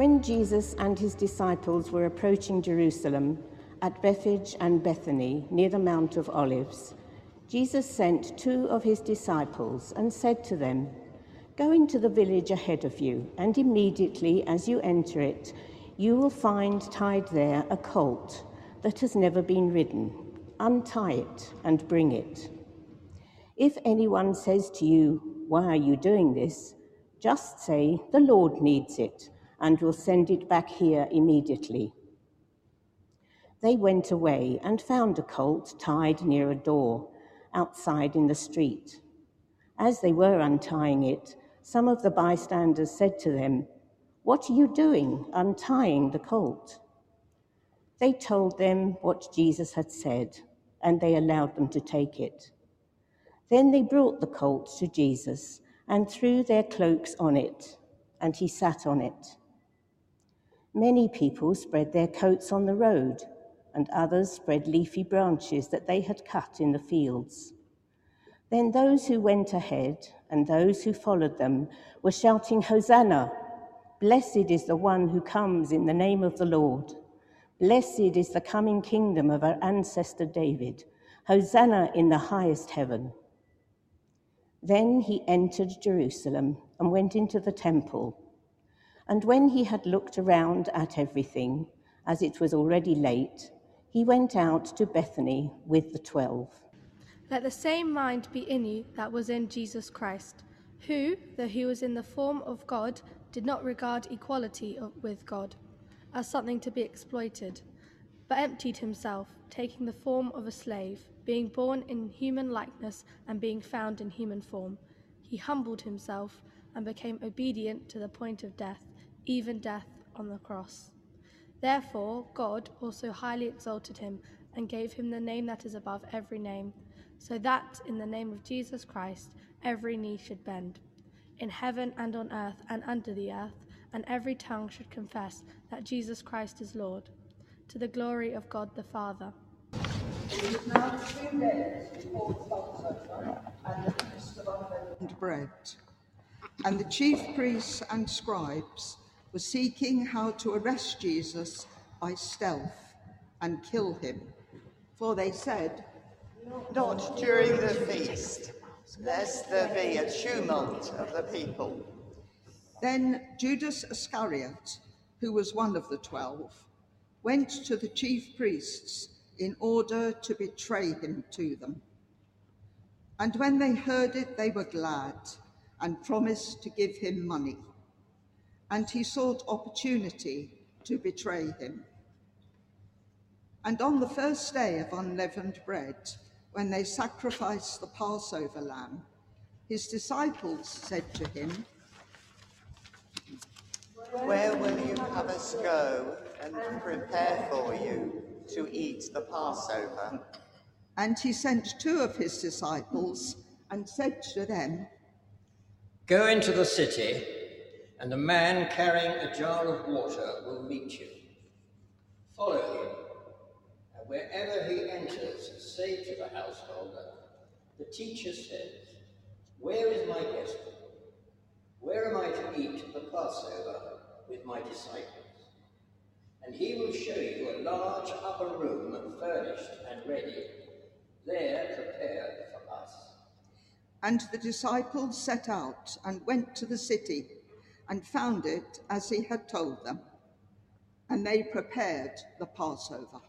When Jesus and his disciples were approaching Jerusalem at Bethphage and Bethany near the Mount of Olives, Jesus sent two of his disciples and said to them, Go into the village ahead of you, and immediately as you enter it, you will find tied there a colt that has never been ridden. Untie it and bring it. If anyone says to you, Why are you doing this? just say, The Lord needs it and will send it back here immediately. They went away and found a colt tied near a door outside in the street. As they were untying it, some of the bystanders said to them, What are you doing untying the colt? They told them what Jesus had said, and they allowed them to take it. Then they brought the colt to Jesus and threw their cloaks on it, and he sat on it. Many people spread their coats on the road, and others spread leafy branches that they had cut in the fields. Then those who went ahead and those who followed them were shouting, Hosanna! Blessed is the one who comes in the name of the Lord. Blessed is the coming kingdom of our ancestor David. Hosanna in the highest heaven. Then he entered Jerusalem and went into the temple. And when he had looked around at everything, as it was already late, he went out to Bethany with the twelve. Let the same mind be in you that was in Jesus Christ, who, though he was in the form of God, did not regard equality with God as something to be exploited, but emptied himself, taking the form of a slave, being born in human likeness and being found in human form. He humbled himself and became obedient to the point of death even death on the cross. Therefore, God also highly exalted him and gave him the name that is above every name, so that in the name of Jesus Christ every knee should bend, in heaven and on earth and under the earth, and every tongue should confess that Jesus Christ is Lord, to the glory of God the Father. and bread. And the chief priests and scribes were seeking how to arrest Jesus by stealth and kill him. For they said, Not during the feast, lest there be a tumult of the people. Then Judas Iscariot, who was one of the twelve, went to the chief priests in order to betray him to them. And when they heard it, they were glad and promised to give him money and he sought opportunity to betray him. And on the first day of unleavened bread, when they sacrificed the Passover lamb, his disciples said to him, Where will you have us go and prepare for you to eat the Passover? And he sent two of his disciples and said to them, Go into the city and a man carrying a jar of water will meet you. Follow him, and wherever he enters, say to the householder, The teacher says, Where is my guest? Where am I to eat the Passover with my disciples? And he will show you a large upper room furnished and ready, there prepared for us. And the disciples set out and went to the city and found it as he had told them, and they prepared the Passover.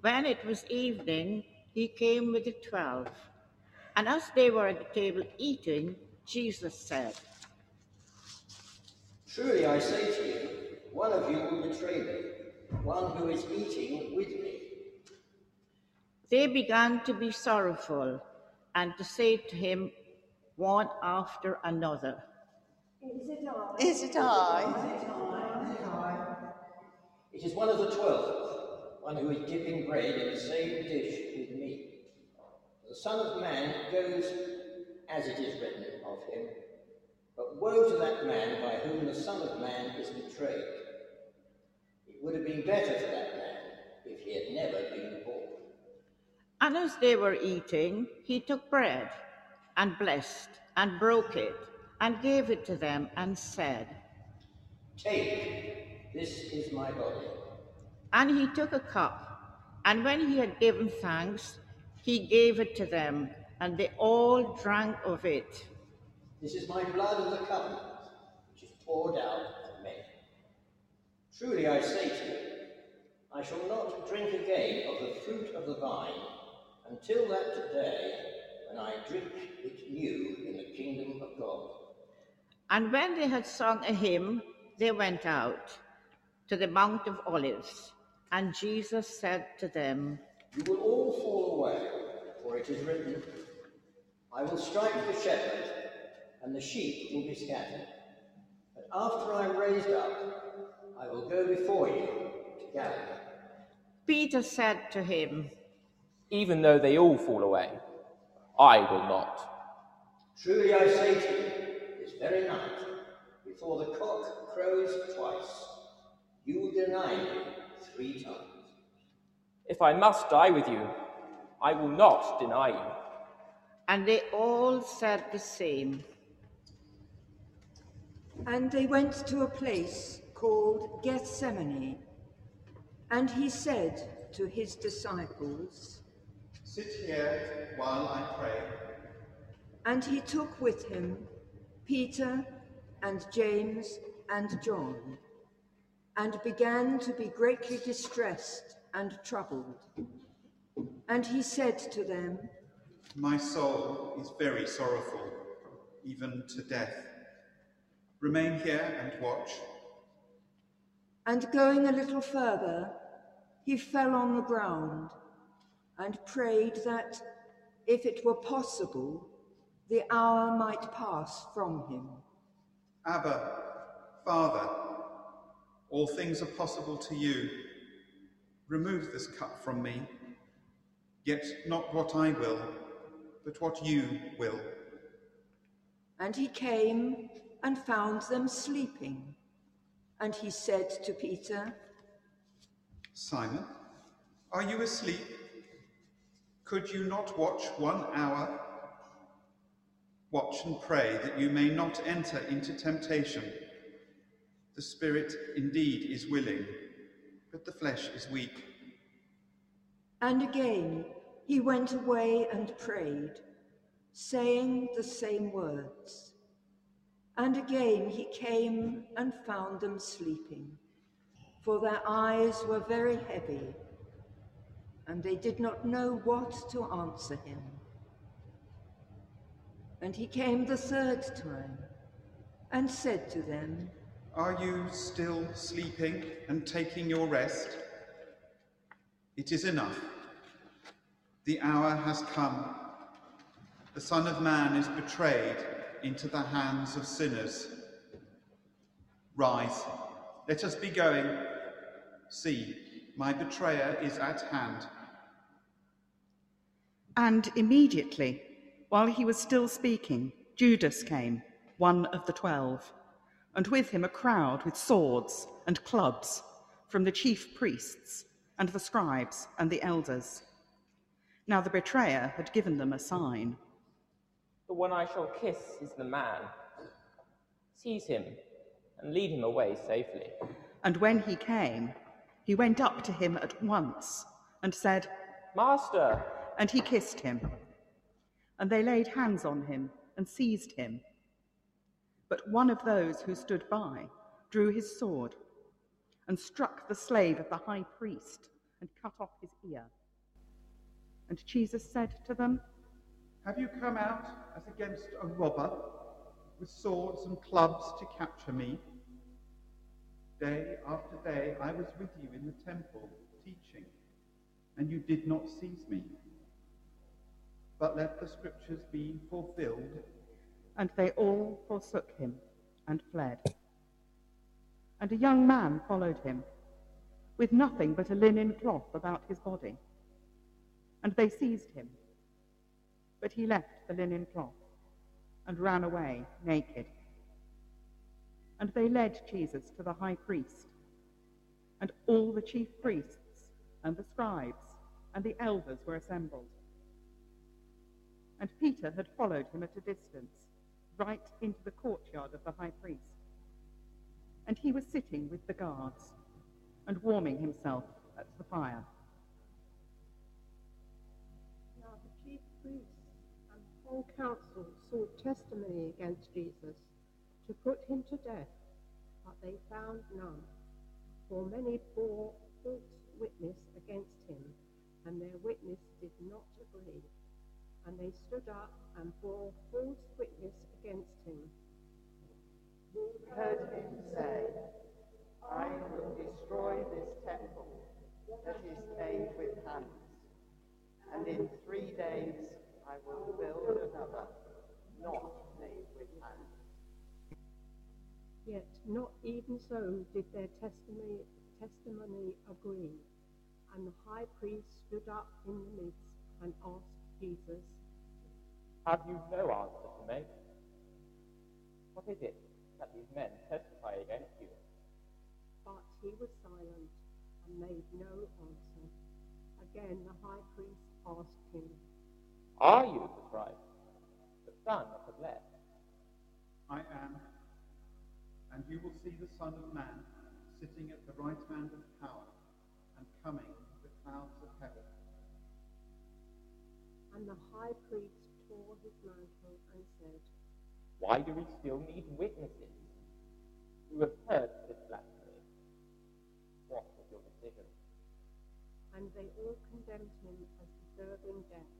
When it was evening, he came with the twelve, and as they were at the table eating, Jesus said, Truly I say to you, one of you will betray me, one who is eating with me. They began to be sorrowful and to say to him one after another, is it I? Is it I? It is one of the twelve, one who is dipping bread in the same dish with me. The Son of Man goes as it is written of him. But woe to that man by whom the Son of Man is betrayed. It would have been better for that man if he had never been born. And as they were eating, he took bread and blessed and broke it and gave it to them and said, Take, this is my body. And he took a cup, and when he had given thanks, he gave it to them, and they all drank of it. This is my blood of the covenant, which is poured out for many. Truly I say to you, I shall not drink again of the fruit of the vine until that day when I drink it new in the kingdom of God. And when they had sung a hymn, they went out to the Mount of Olives. And Jesus said to them, You will all fall away, for it is written, I will strike the shepherd, and the sheep will be scattered. But after I am raised up, I will go before you to Galilee. Peter said to him, Even though they all fall away, I will not. Truly I say to you, this very night, before the cock crows twice, you will deny me three times. If I must die with you, I will not deny you. and they all said the same. And they went to a place called Gethsemane. And he said to his disciples, Sit here while I pray. and he took with him Peter and James and John, and began to be greatly distressed and troubled. And he said to them, My soul is very sorrowful, even to death. Remain here and watch. And going a little further, he fell on the ground and prayed that, if it were possible, the hour might pass from him. Abba, Father, all things are possible to you. Remove this cup from me, yet not what I will, but what you will. And he came and found them sleeping. And he said to Peter, Simon, are you asleep? Could you not watch one hour? Watch and pray that you may not enter into temptation. The spirit indeed is willing, but the flesh is weak. And again he went away and prayed, saying the same words. And again he came and found them sleeping, for their eyes were very heavy, and they did not know what to answer him. And he came the third time and said to them, Are you still sleeping and taking your rest? It is enough. The hour has come. The Son of Man is betrayed into the hands of sinners. Rise, let us be going. See, my betrayer is at hand. And immediately, while he was still speaking, Judas came, one of the twelve, and with him a crowd with swords and clubs from the chief priests and the scribes and the elders. Now the betrayer had given them a sign. The one I shall kiss is the man. Seize him and lead him away safely. And when he came, he went up to him at once and said, Master! And he kissed him. And they laid hands on him and seized him. But one of those who stood by drew his sword and struck the slave of the high priest and cut off his ear. And Jesus said to them, Have you come out as against a robber with swords and clubs to capture me? Day after day I was with you in the temple teaching, and you did not seize me. But let the scriptures be fulfilled. And they all forsook him and fled. And a young man followed him, with nothing but a linen cloth about his body. And they seized him. But he left the linen cloth and ran away naked. And they led Jesus to the high priest. And all the chief priests and the scribes and the elders were assembled. And Peter had followed him at a distance, right into the courtyard of the high priest. and he was sitting with the guards and warming himself at the fire. Now the chief priests and the whole council sought testimony against Jesus to put him to death, but they found none. For many bore false witness against him, and their witness did not agree. And they stood up and bore false witness against him. We heard him say, I will destroy this temple that is made with hands, and in three days I will build another, not made with hands. Yet not even so did their testimony, testimony agree. And the high priest stood up in the midst and asked Jesus, Have you no answer to make? What is it that these men testify against you? but he was silent and made no answer. Again the high priest asked him, Are you the Christ, the Son of the blessed? I am. And you will see the Son of Man sitting at the right hand of power and coming with the clouds of heaven. And the high priest tore his mantle and said, Why do we still need witnesses? You have heard this blasphemy. What was your decision? And they all condemned him as deserving death.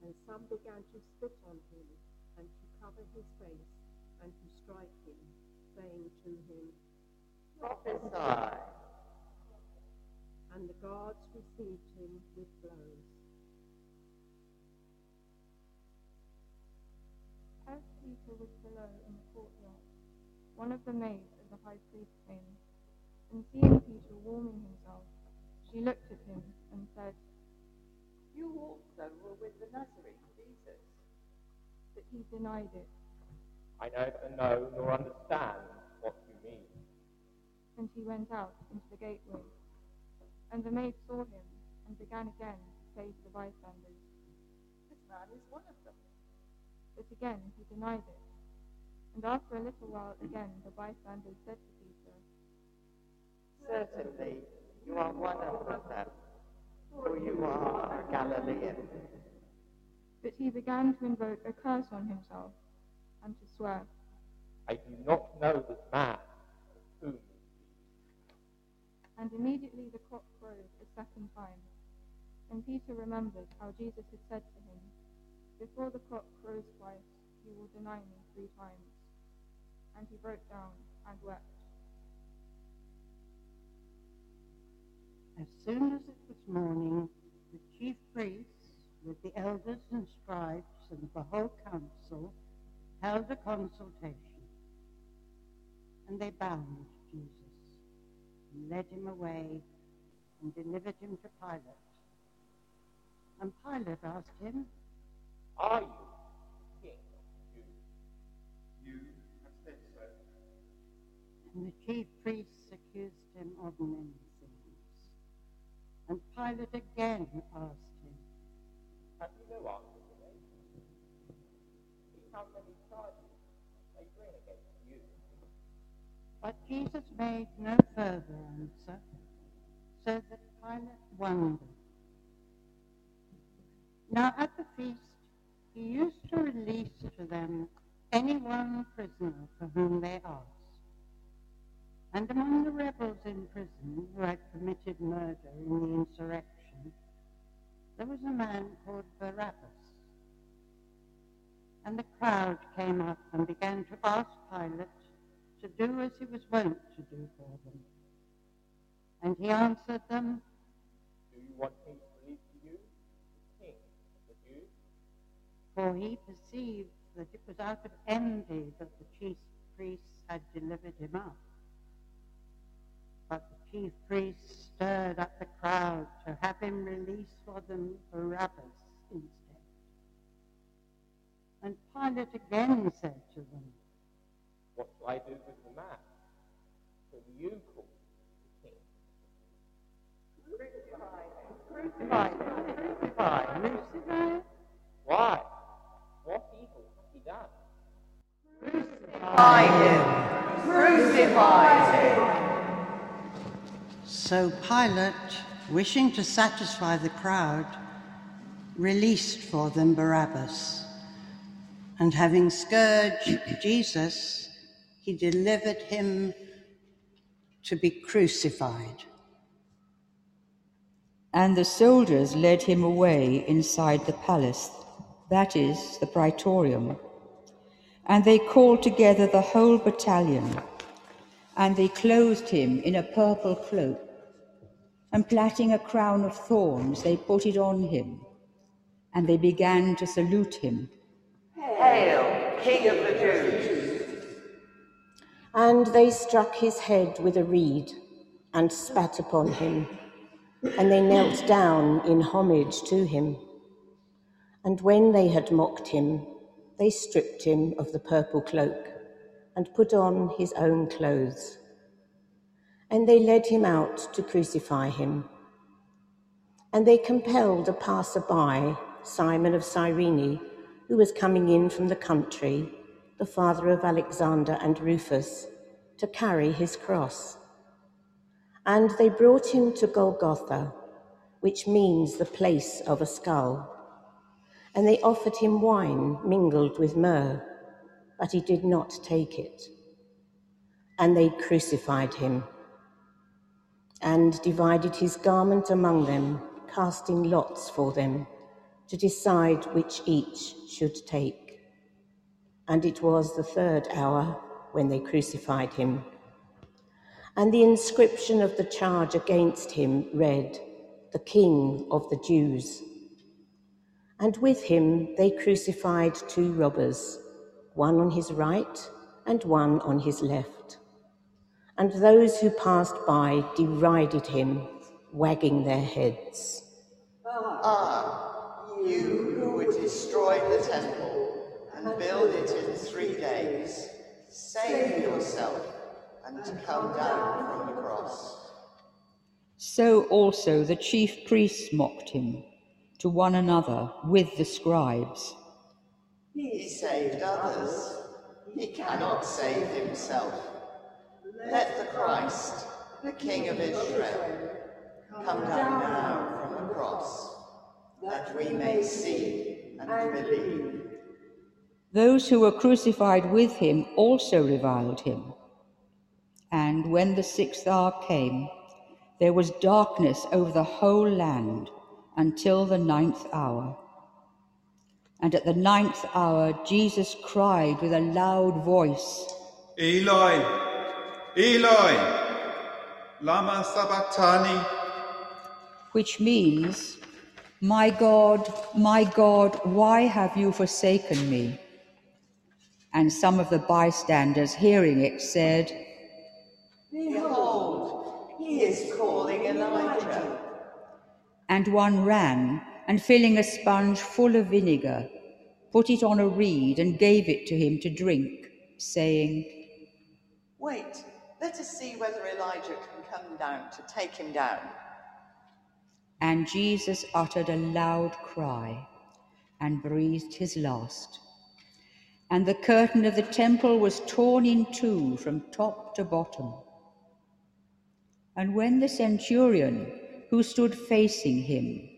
And some began to spit on him, and to cover his face, and to strike him, saying to him, Prophesy. And the guards received him with blows. As Peter was below in the courtyard, one of the maids of the high priest came, and seeing Peter warming himself, she looked at him and said, You also were with the Nazarene, Jesus. But he denied it, I neither know nor understand what you mean. and he went out into the gateway. And the maid saw him, and began again to say to the bystanders, This man is one of them. But again he denied it. And after a little while again the bystanders said to Peter, Certainly, you are one of them, for you are a Galilean. But he began to invoke a curse on himself, and to swear. I do not know this man of whom. And immediately the cock crowed a second time. And Peter remembered how Jesus had said to him, Before the cock crows twice, you will deny me three times. And he broke down and wept. As soon as it was morning, the chief priests, with the elders and scribes and the whole council, held a consultation. And they bound Jesus, and led him away, and delivered him to Pilate. And Pilate asked him, Are you king of the Jews? You have said so. and the chief priests accused him of many things. And Pilate again asked him, Have you no answer to make? See how many charges they bring against you. But Jesus made no further answer, so that Pilate wondered. Now at the feast, he used to release to them any one prisoner for whom they asked. And among the rebels in prison who had committed murder in the insurrection, there was a man called Barabbas. And the crowd came up and began to ask Pilate to do as he was wont to do for them. And he answered them, Do you want me for he perceived that it was out of envy that the chief priests had delivered him up. But the chief priests stirred up the crowd to have him release for them Barabbas instead. And Pilate again said to them, What shall I do with the man whom you call the king? Crucify him. Crucify him. Crucify? Why? Crucify him. Crucify him! So Pilate, wishing to satisfy the crowd, released for them Barabbas. And having scourged Jesus, he delivered him to be crucified. And the soldiers led him away inside the palace, that is, the praetorium. And they called together the whole battalion, and they clothed him in a purple cloak, and plaiting a crown of thorns, they put it on him, and they began to salute him. Hail, King of the Jews! And they struck his head with a reed and spat upon him, and they knelt down in homage to him. And when they had mocked him, they stripped him of the purple cloak and put on his own clothes. And they led him out to crucify him. And they compelled a passer-by, Simon of Cyrene, who was coming in from the country, the father of Alexander and Rufus, to carry his cross. And they brought him to Golgotha, which means the place of a skull. And they offered him wine mingled with myrrh, but he did not take it. And they crucified him and divided his garment among them, casting lots for them to decide which each should take. And it was the third hour when they crucified him. And the inscription of the charge against him read, The King of the Jews. And with him they crucified two robbers, one on his right and one on his left. And those who passed by derided him, wagging their heads. Ah, you who would destroy the temple and build it in three days, save yourself and come down from the cross. So also the chief priests mocked him to one another with the scribes. He saved others. He cannot save himself. Let the Christ, the King of Israel, come down now from the cross, that we may see and believe. Those who were crucified with him also reviled him. And when the sixth hour came, there was darkness over the whole land until the ninth hour. And at the ninth hour, Jesus cried with a loud voice, Eli, Eli, lama sabachthani, which means, My God, my God, why have you forsaken me? And some of the bystanders hearing it said, Behold, he is calling Elijah. And one ran, and filling a sponge full of vinegar, put it on a reed and gave it to him to drink, saying, Wait, let us see whether Elijah can come down to take him down. And Jesus uttered a loud cry and breathed his last. And the curtain of the temple was torn in two from top to bottom. And when the centurion, who stood facing him,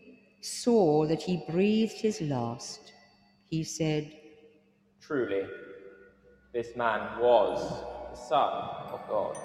saw that he breathed his last, he said, Truly, this man was the Son of God.